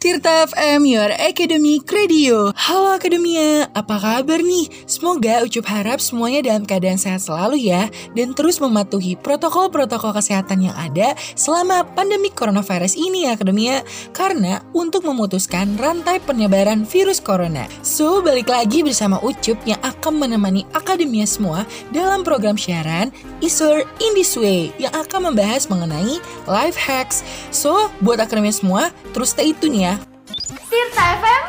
Tirta FM, your academic radio. Halo Akademia, apa kabar nih? Semoga Ucup harap semuanya dalam keadaan sehat selalu ya, dan terus mematuhi protokol-protokol kesehatan yang ada selama pandemi coronavirus ini ya Akademia. Karena untuk memutuskan rantai penyebaran virus corona. So, balik lagi bersama Ucup yang akan menemani Akademia semua dalam program siaran Isur in this way yang akan membahas mengenai life hacks. So, buat Akademia semua, terus stay tune ya FM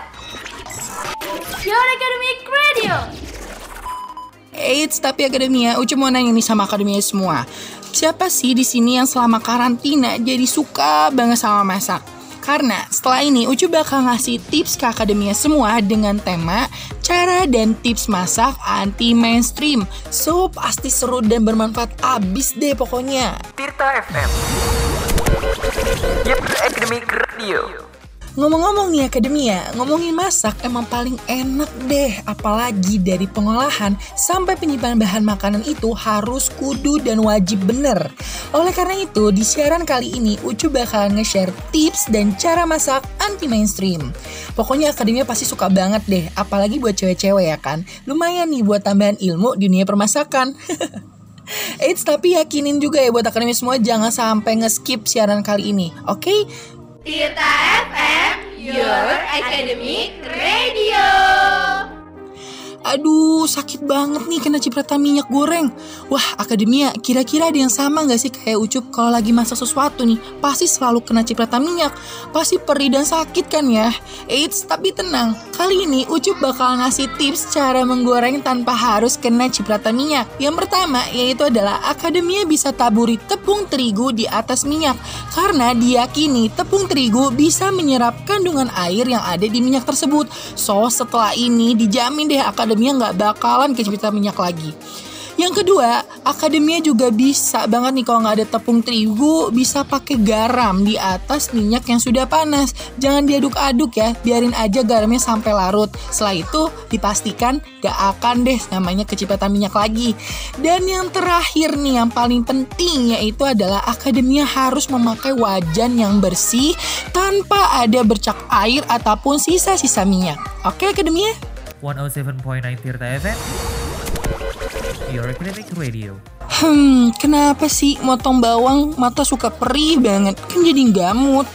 Your Academic Radio Eits, tapi Akademia, Ucu mau nanya nih sama Akademia semua. Siapa sih di sini yang selama karantina jadi suka banget sama masak? Karena setelah ini Ucu bakal ngasih tips ke Akademia semua dengan tema cara dan tips masak anti mainstream. So, pasti seru dan bermanfaat abis deh pokoknya. Tirta FM Your Academic Radio Ngomong-ngomong nih Akademia, ngomongin masak emang paling enak deh. Apalagi dari pengolahan sampai penyimpanan bahan makanan itu harus kudu dan wajib bener. Oleh karena itu, di siaran kali ini Ucu bakal nge-share tips dan cara masak anti mainstream. Pokoknya Akademia pasti suka banget deh, apalagi buat cewek-cewek ya kan. Lumayan nih buat tambahan ilmu di dunia permasakan. Eits, tapi yakinin juga ya buat akademi semua jangan sampai nge-skip siaran kali ini. Oke? Tirta FM Your Academic Radio Aduh, sakit banget nih kena cipratan minyak goreng. Wah, akademia, kira-kira ada yang sama gak sih kayak Ucup kalau lagi masak sesuatu nih? Pasti selalu kena cipratan minyak. Pasti perih dan sakit kan ya? Eits, tapi tenang. Kali ini Ucup bakal ngasih tips cara menggoreng tanpa harus kena cipratan minyak. Yang pertama yaitu adalah akademia bisa taburi tepung terigu di atas minyak. Karena diyakini tepung terigu bisa menyerap kandungan air yang ada di minyak tersebut. So, setelah ini dijamin deh akademia nggak bakalan kecepatan minyak lagi. Yang kedua, akademia juga bisa banget nih kalau nggak ada tepung terigu, bisa pakai garam di atas minyak yang sudah panas. Jangan diaduk-aduk ya, biarin aja garamnya sampai larut. Setelah itu, dipastikan gak akan deh namanya kecepatan minyak lagi. Dan yang terakhir nih, yang paling penting yaitu adalah akademia harus memakai wajan yang bersih tanpa ada bercak air ataupun sisa-sisa minyak. Oke akademia? 107.9 Tirta FM Your Academic Radio Hmm, kenapa sih motong bawang mata suka perih banget? Kan jadi gamut.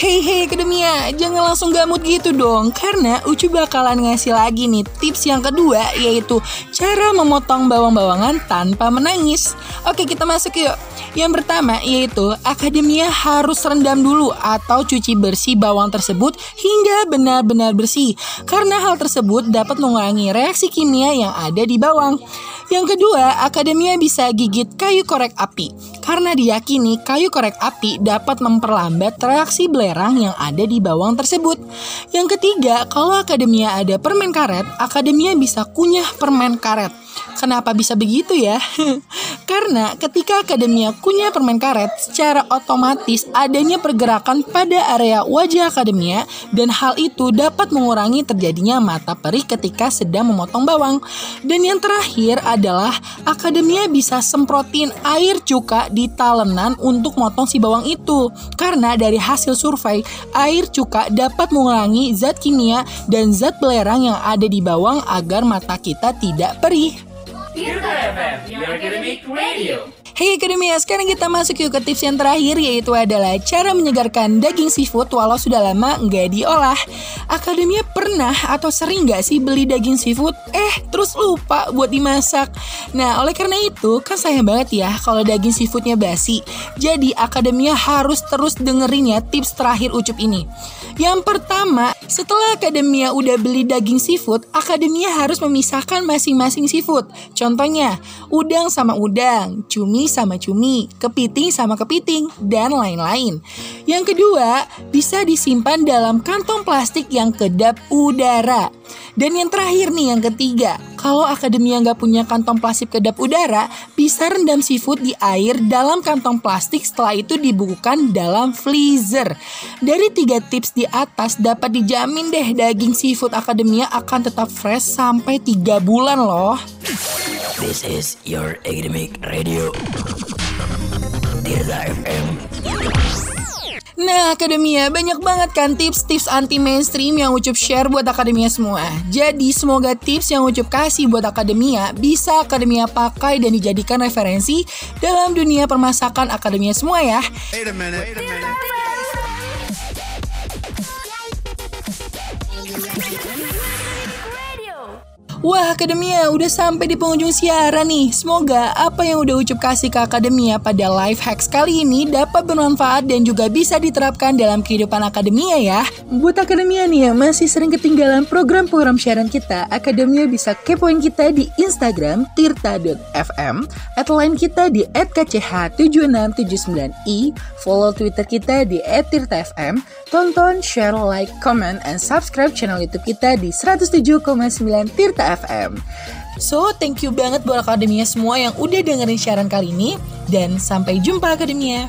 Hei hei akademia, jangan langsung gamut gitu dong. Karena Ucu bakalan ngasih lagi nih tips yang kedua yaitu cara memotong bawang-bawangan tanpa menangis. Oke, kita masuk yuk. Yang pertama yaitu akademia harus rendam dulu atau cuci bersih bawang tersebut hingga benar-benar bersih. Karena hal tersebut dapat mengurangi reaksi kimia yang ada di bawang. Yang kedua, akademia bisa gigit kayu korek api karena diyakini kayu korek api dapat memperlambat reaksi belerang yang ada di bawang tersebut. Yang ketiga, kalau akademia ada permen karet, akademia bisa kunyah permen karet. Kenapa bisa begitu ya? Karena ketika akademia kunyah permen karet, secara otomatis adanya pergerakan pada area wajah akademia dan hal itu dapat mengurangi terjadinya mata perih ketika sedang memotong bawang. Dan yang terakhir adalah akademia bisa semprotin air cuka di talenan untuk motong si bawang itu. Karena dari hasil survei, air cuka dapat mengurangi zat kimia dan zat belerang yang ada di bawang agar mata kita tidak perih. Tirta FM Your Academic Radio Hey Akademia, sekarang kita masuk yuk ke tips yang terakhir yaitu adalah cara menyegarkan daging seafood walau sudah lama nggak diolah. Akademia pernah atau sering nggak sih beli daging seafood? Eh, terus lupa buat dimasak. Nah, oleh karena itu kan sayang banget ya kalau daging seafoodnya basi. Jadi Akademia harus terus dengerin ya tips terakhir Ucup ini. Yang pertama, setelah Akademia udah beli daging seafood, Akademia harus memisahkan masing-masing seafood. Contohnya, udang sama udang, cumi sama cumi, kepiting sama kepiting, dan lain-lain. Yang kedua, bisa disimpan dalam kantong plastik yang kedap udara. Dan yang terakhir nih, yang ketiga, kalau akademia nggak punya kantong plastik kedap udara, bisa rendam seafood di air dalam kantong plastik setelah itu dibukukan dalam freezer. Dari tiga tips di atas dapat dijamin deh daging seafood akademia akan tetap fresh sampai tiga bulan loh. This is your academic radio. Tirta FM. Nah, Akademia, banyak banget kan tips-tips anti mainstream yang Ucup share buat Akademia semua. Jadi, semoga tips yang Ucup kasih buat Akademia bisa Akademia pakai dan dijadikan referensi dalam dunia permasakan Akademia semua ya. Wait a minute. Wait a minute. Wah, Akademia udah sampai di penghujung siaran nih. Semoga apa yang udah Ucup kasih ke Akademia pada live hacks kali ini dapat bermanfaat dan juga bisa diterapkan dalam kehidupan Akademia ya. Buat Akademia nih yang masih sering ketinggalan program-program siaran kita, Akademia bisa kepoin kita di Instagram tirta.fm, at line kita di @kch7679i, follow Twitter kita di @tirta_fm, tonton, share, like, comment, and subscribe channel YouTube kita di 107,9 Tirta FM. So, thank you banget buat Akademia semua yang udah dengerin siaran kali ini. Dan sampai jumpa Akademia.